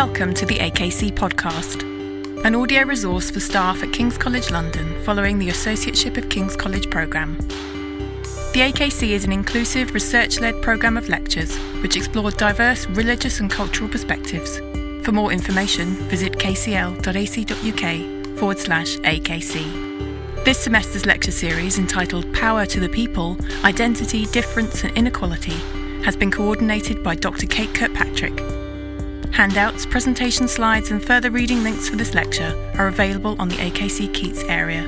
Welcome to the AKC podcast, an audio resource for staff at King's College London following the Associateship of King's College programme. The AKC is an inclusive, research led programme of lectures which explore diverse religious and cultural perspectives. For more information, visit kcl.ac.uk forward slash AKC. This semester's lecture series, entitled Power to the People Identity, Difference and Inequality, has been coordinated by Dr. Kate Kirkpatrick Handouts, presentation slides, and further reading links for this lecture are available on the AKC Keats area.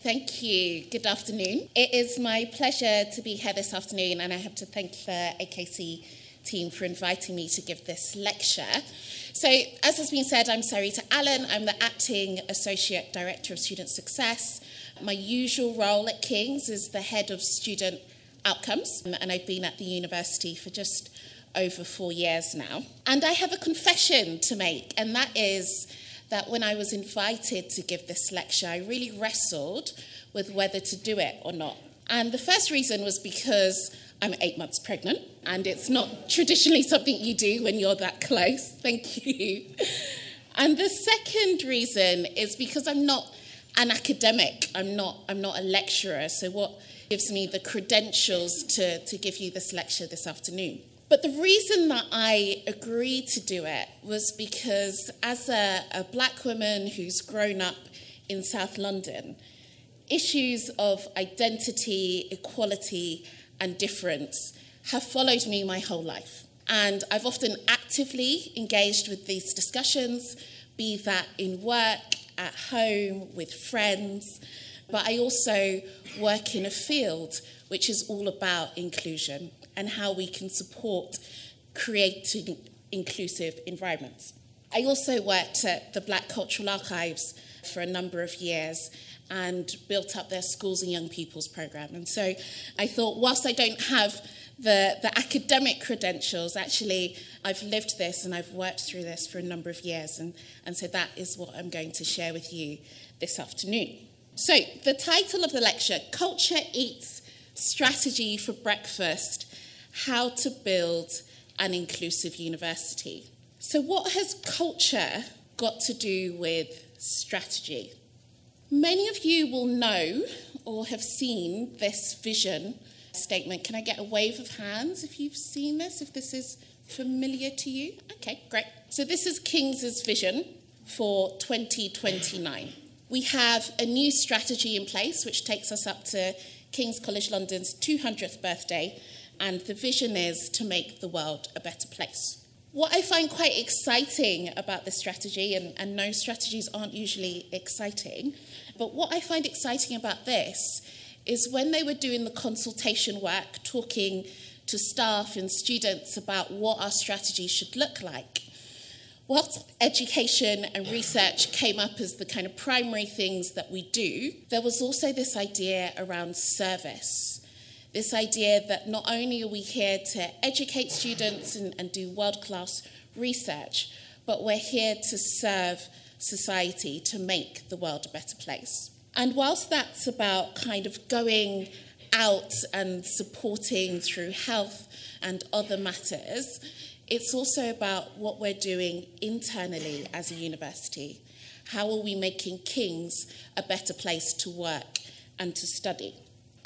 Thank you. Good afternoon. It is my pleasure to be here this afternoon, and I have to thank the AKC team for inviting me to give this lecture. So, as has been said, I'm Sarita Allen. I'm the Acting Associate Director of Student Success. My usual role at King's is the Head of Student Outcomes, and I've been at the university for just over four years now. And I have a confession to make, and that is that when I was invited to give this lecture, I really wrestled with whether to do it or not. And the first reason was because I'm eight months pregnant, and it's not traditionally something you do when you're that close. Thank you. And the second reason is because I'm not an academic, I'm not, I'm not a lecturer, so what gives me the credentials to, to give you this lecture this afternoon. But the reason that I agreed to do it was because, as a, a black woman who's grown up in South London, issues of identity, equality, and difference have followed me my whole life. And I've often actively engaged with these discussions, be that in work, at home, with friends. But I also work in a field which is all about inclusion and how we can support creating inclusive environments. I also worked at the Black Cultural Archives for a number of years and built up their schools and young people's program. And so I thought, whilst I don't have the, the academic credentials, actually, I've lived this and I've worked through this for a number of years. And, and so that is what I'm going to share with you this afternoon. So, the title of the lecture Culture Eats Strategy for Breakfast How to Build an Inclusive University. So, what has culture got to do with strategy? Many of you will know or have seen this vision statement. Can I get a wave of hands if you've seen this, if this is familiar to you? Okay, great. So, this is King's vision for 2029. We have a new strategy in place which takes us up to King's College London's 200th birthday, and the vision is to make the world a better place. What I find quite exciting about this strategy, and, and no strategies aren't usually exciting, but what I find exciting about this is when they were doing the consultation work, talking to staff and students about what our strategy should look like. Whilst education and research came up as the kind of primary things that we do, there was also this idea around service. This idea that not only are we here to educate students and, and do world class research, but we're here to serve society to make the world a better place. And whilst that's about kind of going out and supporting through health and other matters, it's also about what we're doing internally as a university. How are we making King's a better place to work and to study?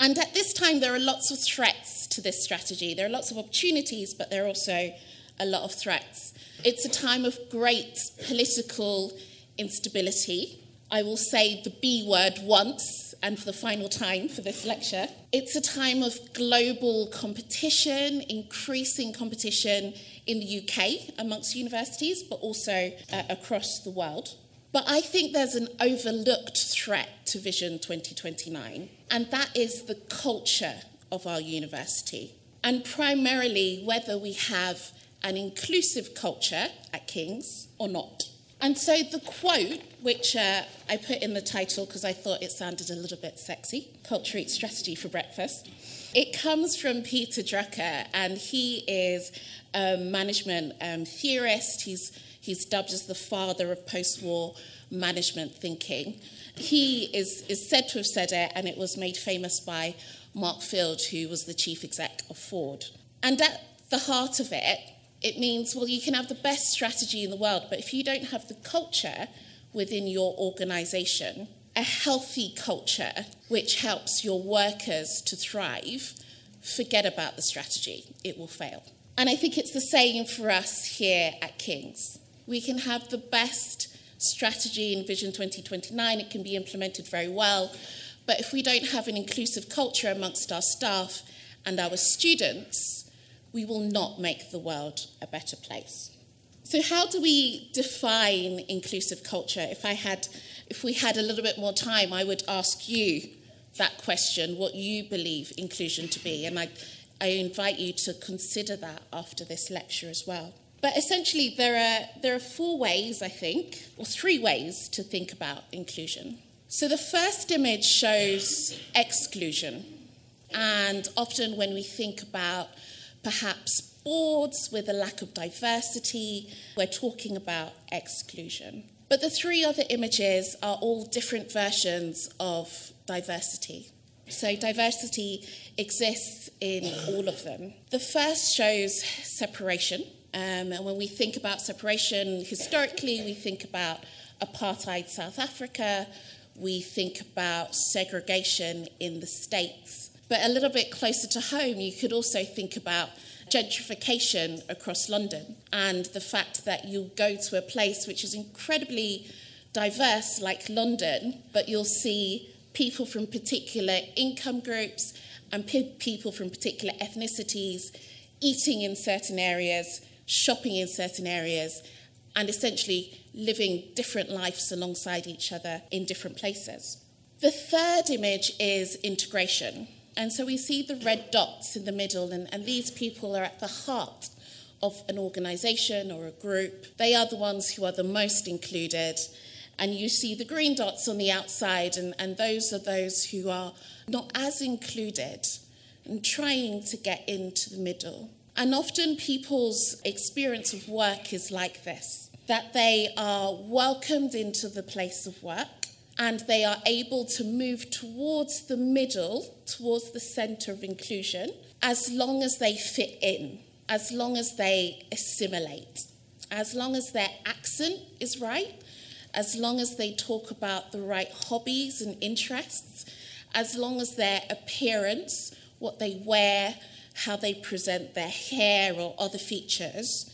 And at this time, there are lots of threats to this strategy. There are lots of opportunities, but there are also a lot of threats. It's a time of great political instability. I will say the B word once and for the final time for this lecture. It's a time of global competition, increasing competition in the UK amongst universities, but also uh, across the world. But I think there's an overlooked threat to Vision 2029, and that is the culture of our university. And primarily whether we have an inclusive culture at King's or not. And so the quote, which uh, I put in the title because I thought it sounded a little bit sexy Culture Eats Strategy for Breakfast, it comes from Peter Drucker, and he is a management um, theorist. He's, he's dubbed as the father of post war management thinking. He is, is said to have said it, and it was made famous by Mark Fields, who was the chief exec of Ford. And at the heart of it, it means, well, you can have the best strategy in the world, but if you don't have the culture within your organization, a healthy culture which helps your workers to thrive, forget about the strategy. It will fail. And I think it's the same for us here at King's. We can have the best strategy in Vision 2029, it can be implemented very well. But if we don't have an inclusive culture amongst our staff and our students, we will not make the world a better place. So, how do we define inclusive culture? If I had, if we had a little bit more time, I would ask you that question: what you believe inclusion to be, and I, I invite you to consider that after this lecture as well. But essentially, there are there are four ways, I think, or three ways to think about inclusion. So the first image shows exclusion, and often when we think about perhaps boards with a lack of diversity, we're talking about exclusion. But the three other images are all different versions of diversity. So, diversity exists in all of them. The first shows separation. Um, and when we think about separation, historically, we think about apartheid South Africa, we think about segregation in the States. But a little bit closer to home, you could also think about gentrification across London and the fact that you go to a place which is incredibly diverse, like London, but you'll see people from particular income groups and pe- people from particular ethnicities eating in certain areas, shopping in certain areas, and essentially living different lives alongside each other in different places. The third image is integration. And so we see the red dots in the middle, and, and these people are at the heart of an organization or a group. They are the ones who are the most included. And you see the green dots on the outside, and, and those are those who are not as included and trying to get into the middle. And often people's experience of work is like this that they are welcomed into the place of work and they are able to move towards the middle, towards the center of inclusion, as long as they fit in, as long as they assimilate, as long as their accent is right, as long as they talk about the right hobbies and interests, as long as their appearance, what they wear, how they present their hair or other features,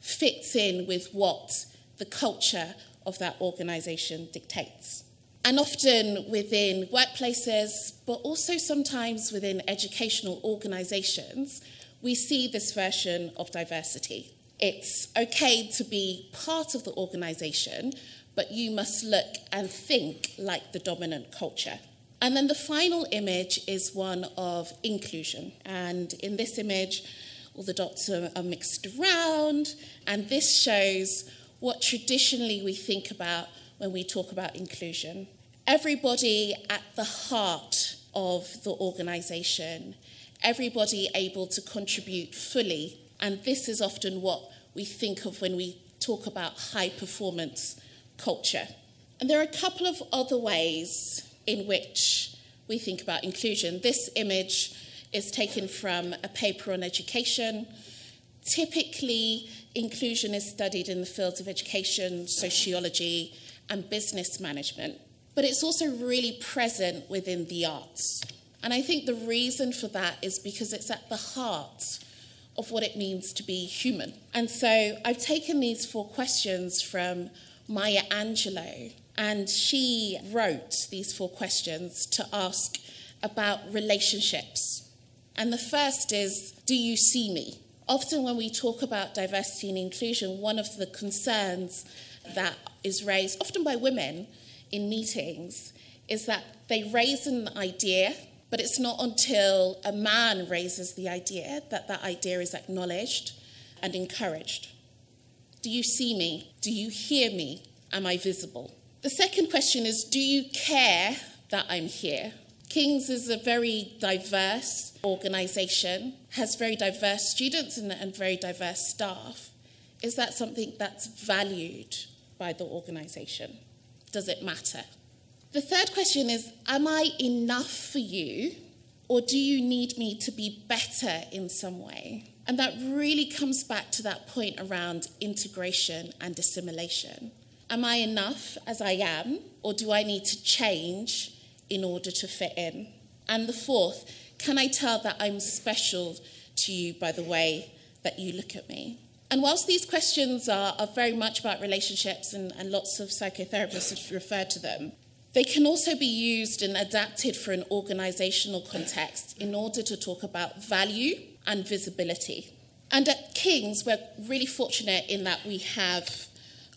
fits in with what the culture of that organization dictates and often within workplaces, but also sometimes within educational organizations, we see this version of diversity. It's okay to be part of the organization, but you must look and think like the dominant culture. And then the final image is one of inclusion. And in this image, all the dots are, are mixed around, and this shows what traditionally we think about when we talk about inclusion. Everybody at the heart of the organisation, everybody able to contribute fully, and this is often what we think of when we talk about high performance culture. And there are a couple of other ways in which we think about inclusion. This image is taken from a paper on education. Typically, inclusion is studied in the fields of education, sociology, and business management, but it's also really present within the arts. And I think the reason for that is because it's at the heart of what it means to be human. And so I've taken these four questions from Maya Angelou, and she wrote these four questions to ask about relationships. And the first is Do you see me? Often, when we talk about diversity and inclusion, one of the concerns that is raised, often by women in meetings, is that they raise an idea, but it's not until a man raises the idea that that idea is acknowledged and encouraged. Do you see me? Do you hear me? Am I visible? The second question is Do you care that I'm here? King's is a very diverse organization, has very diverse students and, and very diverse staff. Is that something that's valued by the organization? does it matter? The third question is Am I enough for you, or do you need me to be better in some way? And that really comes back to that point around integration and assimilation. Am I enough as I am, or do I need to change in order to fit in? And the fourth, can I tell that I'm special to you by the way that you look at me? And whilst these questions are, are very much about relationships, and, and lots of psychotherapists have referred to them, they can also be used and adapted for an organisational context in order to talk about value and visibility. And at King's, we're really fortunate in that we have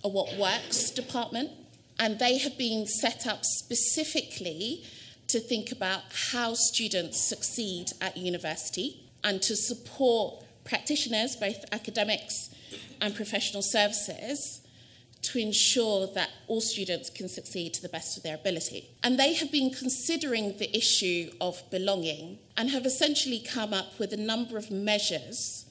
a What Works department, and they have been set up specifically to think about how students succeed at university and to support practitioners, both academics and professional services, to ensure that all students can succeed to the best of their ability. And they have been considering the issue of belonging and have essentially come up with a number of measures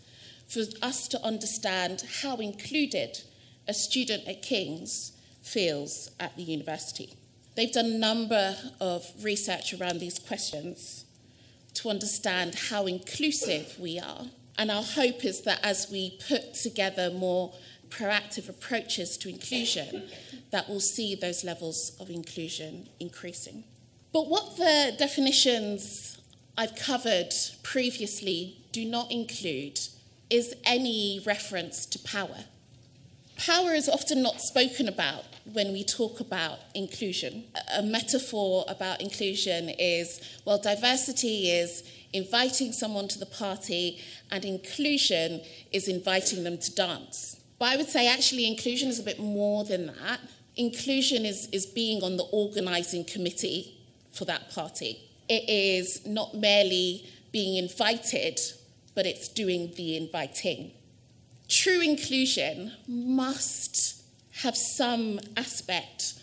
for us to understand how included a student at King's feels at the university. They've done a number of research around these questions to understand how inclusive we are. And our hope is that as we put together more proactive approaches to inclusion that we'll see those levels of inclusion increasing. But what the definitions I've covered previously do not include is any reference to power. Power is often not spoken about when we talk about inclusion. A metaphor about inclusion is well, diversity is inviting someone to the party, and inclusion is inviting them to dance. But I would say actually inclusion is a bit more than that. Inclusion is, is being on the organising committee for that party. It is not merely being invited, but it's doing the inviting. True inclusion must have some aspect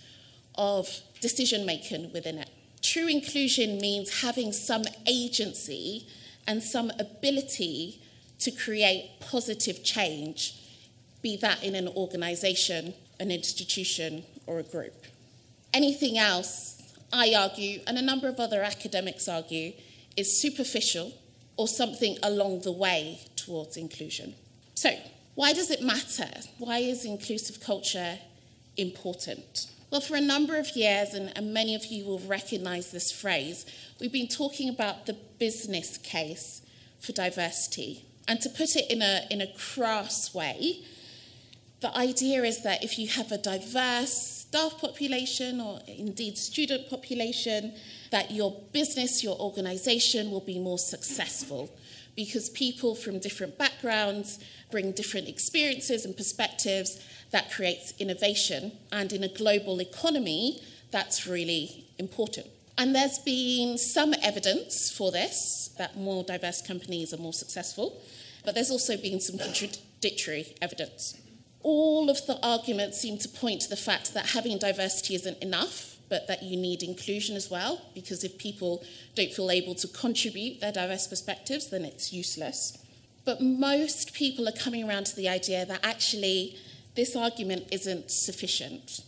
of decision making within it. True inclusion means having some agency and some ability to create positive change be that in an organisation, an institution, or a group. Anything else, I argue, and a number of other academics argue, is superficial or something along the way towards inclusion. So, why does it matter? Why is inclusive culture important? Well, for a number of years, and, and many of you will recognize this phrase, we've been talking about the business case for diversity. And to put it in a, in a crass way, the idea is that if you have a diverse staff population or indeed student population, that your business, your organization will be more successful because people from different backgrounds bring different experiences and perspectives that creates innovation. And in a global economy, that's really important. And there's been some evidence for this that more diverse companies are more successful, but there's also been some contradictory evidence all of the arguments seem to point to the fact that having diversity isn't enough, but that you need inclusion as well, because if people don't feel able to contribute their diverse perspectives, then it's useless. But most people are coming around to the idea that actually this argument isn't sufficient.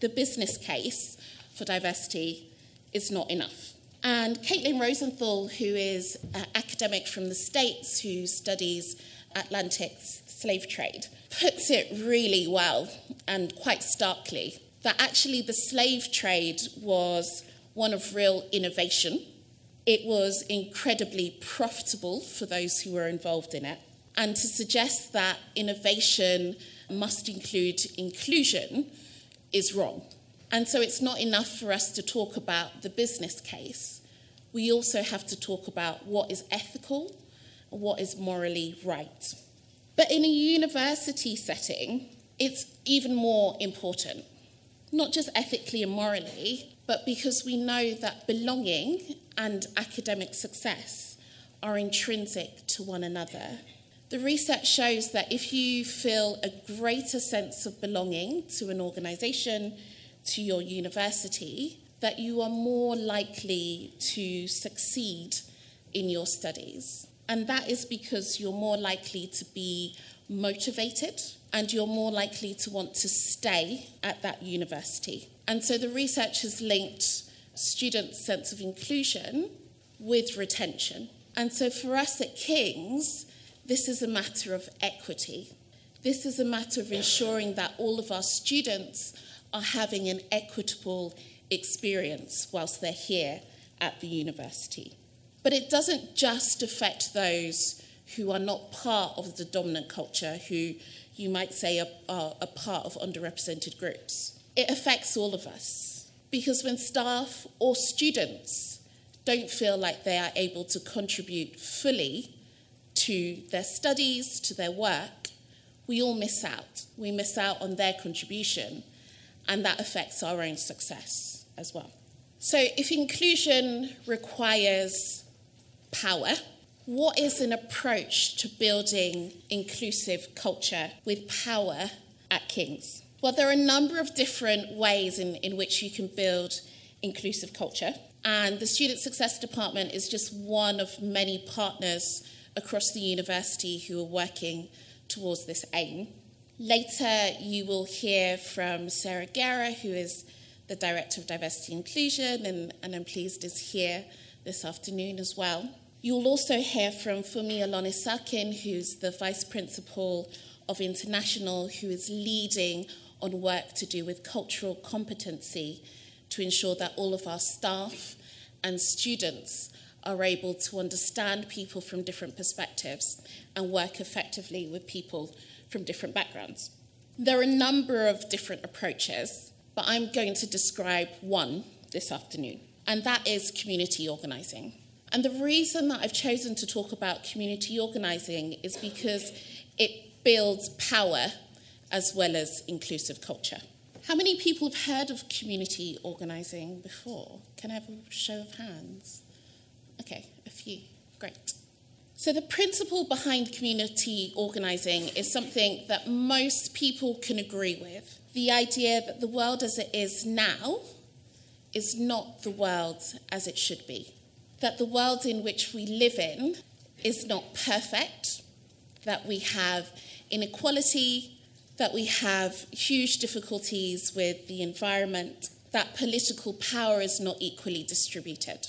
The business case for diversity is not enough. And Caitlin Rosenthal, who is an academic from the States who studies Atlantic slave trade, puts it really well and quite starkly that actually the slave trade was one of real innovation. It was incredibly profitable for those who were involved in it. And to suggest that innovation must include inclusion is wrong. And so it's not enough for us to talk about the business case. We also have to talk about what is ethical and what is morally right. But in a university setting, it's even more important, not just ethically and morally, but because we know that belonging and academic success are intrinsic to one another. The research shows that if you feel a greater sense of belonging to an organization, to your university, that you are more likely to succeed in your studies. And that is because you're more likely to be motivated and you're more likely to want to stay at that university. And so the research has linked students' sense of inclusion with retention. And so for us at King's, this is a matter of equity. This is a matter of ensuring that all of our students are having an equitable experience whilst they're here at the university. But it doesn't just affect those who are not part of the dominant culture, who you might say are, are, are part of underrepresented groups. It affects all of us because when staff or students don't feel like they are able to contribute fully to their studies, to their work, we all miss out. We miss out on their contribution, and that affects our own success as well. So, if inclusion requires power, what is an approach to building inclusive culture with power at King's? Well, there are a number of different ways in, in which you can build inclusive culture. And the Student Success Department is just one of many partners across the university who are working towards this aim. Later, you will hear from Sarah Guerra, who is the Director of Diversity and Inclusion, and, and I'm pleased is here this afternoon as well. You'll also hear from Funmi Olonisakin, who's the Vice Principal of International, who is leading on work to do with cultural competency to ensure that all of our staff and students are able to understand people from different perspectives and work effectively with people from different backgrounds. There are a number of different approaches, but I'm going to describe one this afternoon, and that is community organising. And the reason that I've chosen to talk about community organising is because it builds power as well as inclusive culture. How many people have heard of community organising before? Can I have a show of hands? Okay, a few. Great. So, the principle behind community organising is something that most people can agree with. The idea that the world as it is now is not the world as it should be. That the world in which we live in is not perfect, that we have inequality, that we have huge difficulties with the environment, that political power is not equally distributed.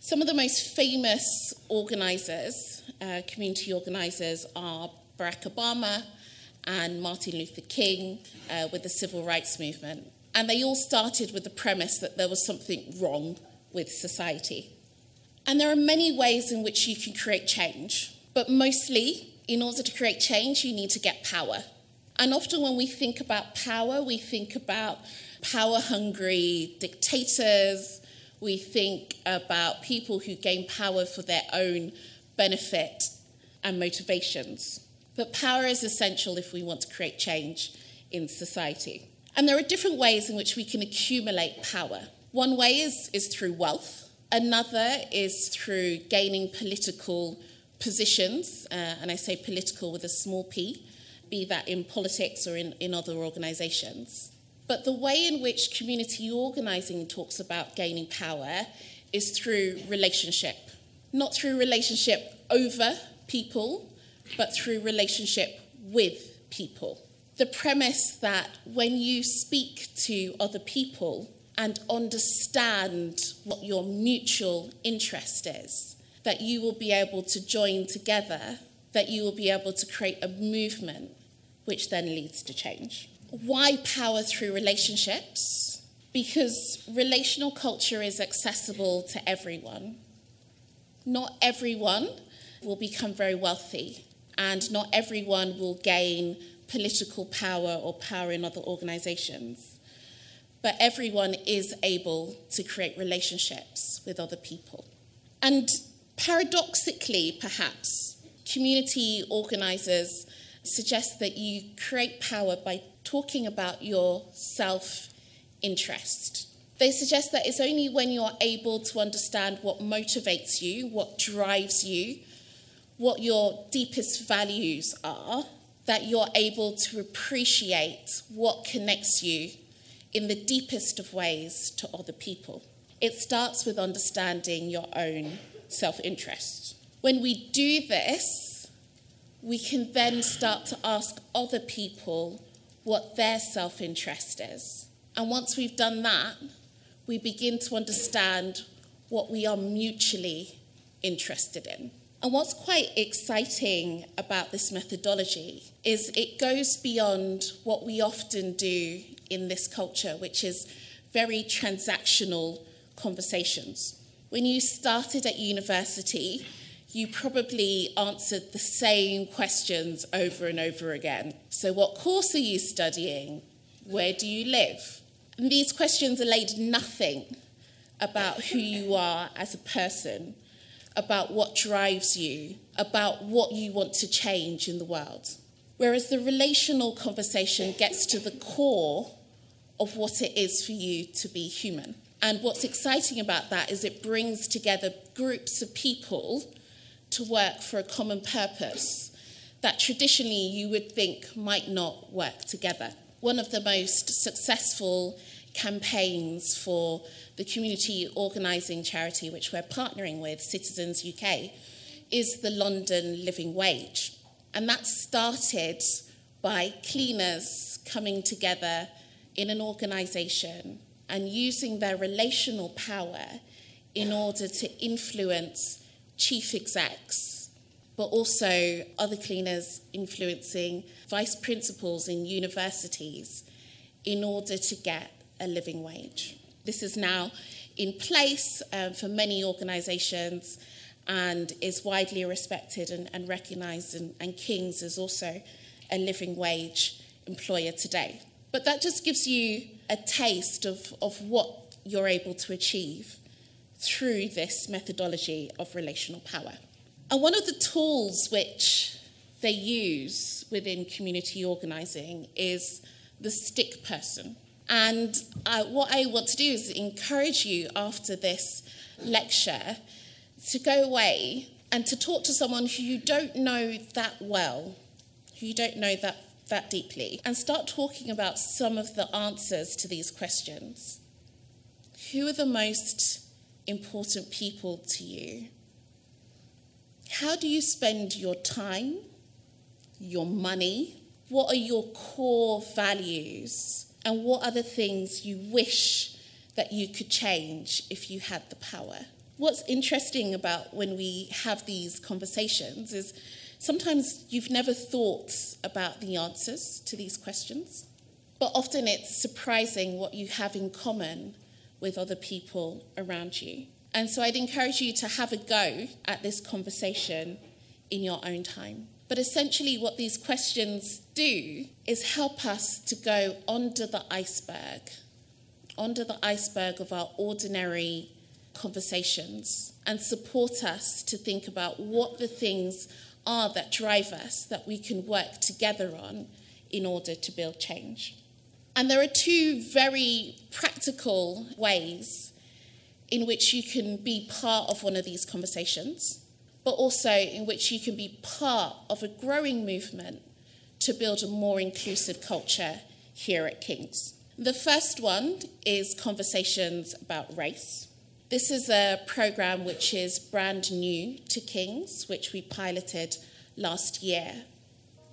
Some of the most famous organisers, uh, community organisers, are Barack Obama and Martin Luther King uh, with the civil rights movement. And they all started with the premise that there was something wrong with society. And there are many ways in which you can create change, but mostly, in order to create change, you need to get power. And often, when we think about power, we think about power hungry dictators, we think about people who gain power for their own benefit and motivations. But power is essential if we want to create change in society. And there are different ways in which we can accumulate power. One way is, is through wealth, another is through gaining political positions, uh, and I say political with a small p, be that in politics or in, in other organizations. But the way in which community organizing talks about gaining power is through relationship, not through relationship over people, but through relationship with people. The premise that when you speak to other people and understand what your mutual interest is, that you will be able to join together, that you will be able to create a movement which then leads to change. Why power through relationships? Because relational culture is accessible to everyone. Not everyone will become very wealthy, and not everyone will gain political power or power in other organizations. But everyone is able to create relationships with other people. And paradoxically, perhaps, community organizers suggest that you create power by talking about your self interest. They suggest that it's only when you're able to understand what motivates you, what drives you, what your deepest values are, that you're able to appreciate what connects you in the deepest of ways to other people. It starts with understanding your own self interest. When we do this, we can then start to ask other people what their self interest is. And once we've done that, we begin to understand what we are mutually interested in. And what's quite exciting about this methodology is it goes beyond what we often do in this culture, which is very transactional conversations. When you started at university, you probably answered the same questions over and over again. So, what course are you studying? Where do you live? And these questions allayed nothing about who you are as a person, about what drives you, about what you want to change in the world. Whereas the relational conversation gets to the core of what it is for you to be human. And what's exciting about that is it brings together groups of people to work for a common purpose that traditionally you would think might not work together. One of the most successful campaigns for the community organising charity which we're partnering with, Citizens UK, is the London Living Wage. And that started by cleaners coming together in an organisation and using their relational power in order to influence chief execs, but also other cleaners influencing vice principals in universities in order to get a living wage. This is now in place um, for many organisations and is widely respected and, and recognised, and, and King's is also a living wage employer today. But that just gives you a taste of, of what you're able to achieve through this methodology of relational power. And one of the tools which they use within community organising is the stick person. And uh, what I want to do is encourage you after this lecture to go away and to talk to someone who you don't know that well, who you don't know that, that deeply, and start talking about some of the answers to these questions. Who are the most important people to you? How do you spend your time, your money? What are your core values? And what are the things you wish that you could change if you had the power? What's interesting about when we have these conversations is sometimes you've never thought about the answers to these questions, but often it's surprising what you have in common with other people around you. And so I'd encourage you to have a go at this conversation in your own time. But essentially, what these questions do is help us to go under the iceberg, under the iceberg of our ordinary conversations, and support us to think about what the things are that drive us that we can work together on in order to build change. And there are two very practical ways in which you can be part of one of these conversations, but also in which you can be part of a growing movement to build a more inclusive culture here at King's. The first one is conversations about race. This is a program which is brand new to King's, which we piloted last year.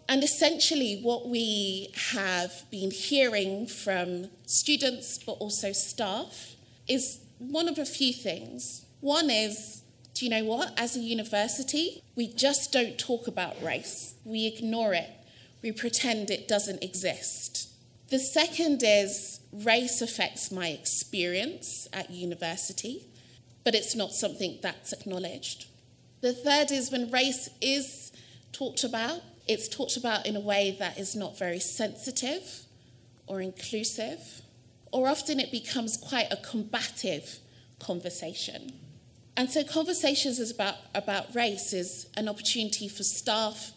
And essentially, what we have been hearing from students but also staff is one of a few things. One is, do you know what? As a university, we just don't talk about race, we ignore it, we pretend it doesn't exist. The second is, race affects my experience at university, but it's not something that's acknowledged. The third is when race is talked about, it's talked about in a way that is not very sensitive or inclusive, or often it becomes quite a combative conversation. And so, conversations is about, about race is an opportunity for staff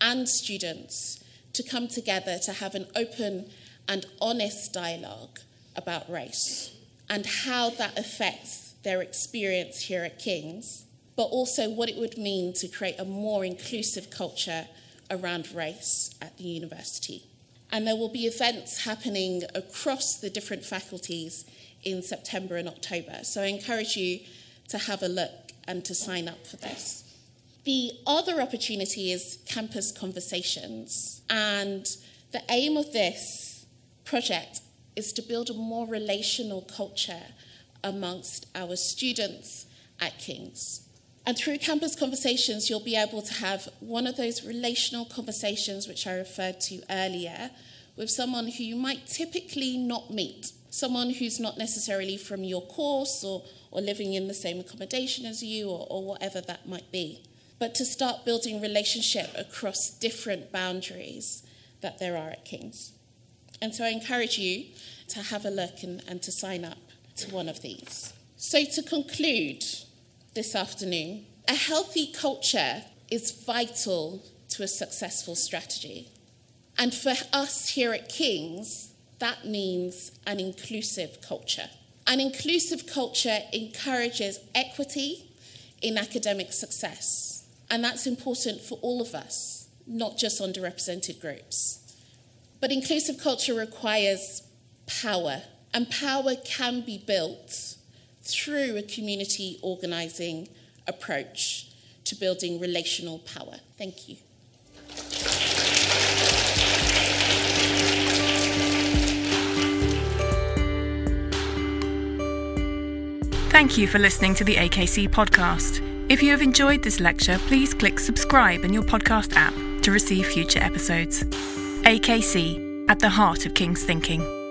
and students to come together to have an open and honest dialogue about race and how that affects their experience here at King's, but also what it would mean to create a more inclusive culture around race at the university. And there will be events happening across the different faculties in September and October. So I encourage you to have a look and to sign up for this. The other opportunity is campus conversations. And the aim of this project is to build a more relational culture amongst our students at King's. And through campus conversations, you'll be able to have one of those relational conversations which I referred to earlier with someone who you might typically not meet, someone who's not necessarily from your course or, or living in the same accommodation as you or, or whatever that might be. But to start building relationship across different boundaries that there are at King's. And so I encourage you to have a look and, and to sign up to one of these. So, to conclude this afternoon, a healthy culture is vital to a successful strategy. And for us here at King's, that means an inclusive culture. An inclusive culture encourages equity in academic success. And that's important for all of us, not just underrepresented groups. But inclusive culture requires power, and power can be built through a community organising approach to building relational power. Thank you. Thank you for listening to the AKC podcast. If you have enjoyed this lecture, please click subscribe in your podcast app to receive future episodes. AKC, at the heart of King's thinking.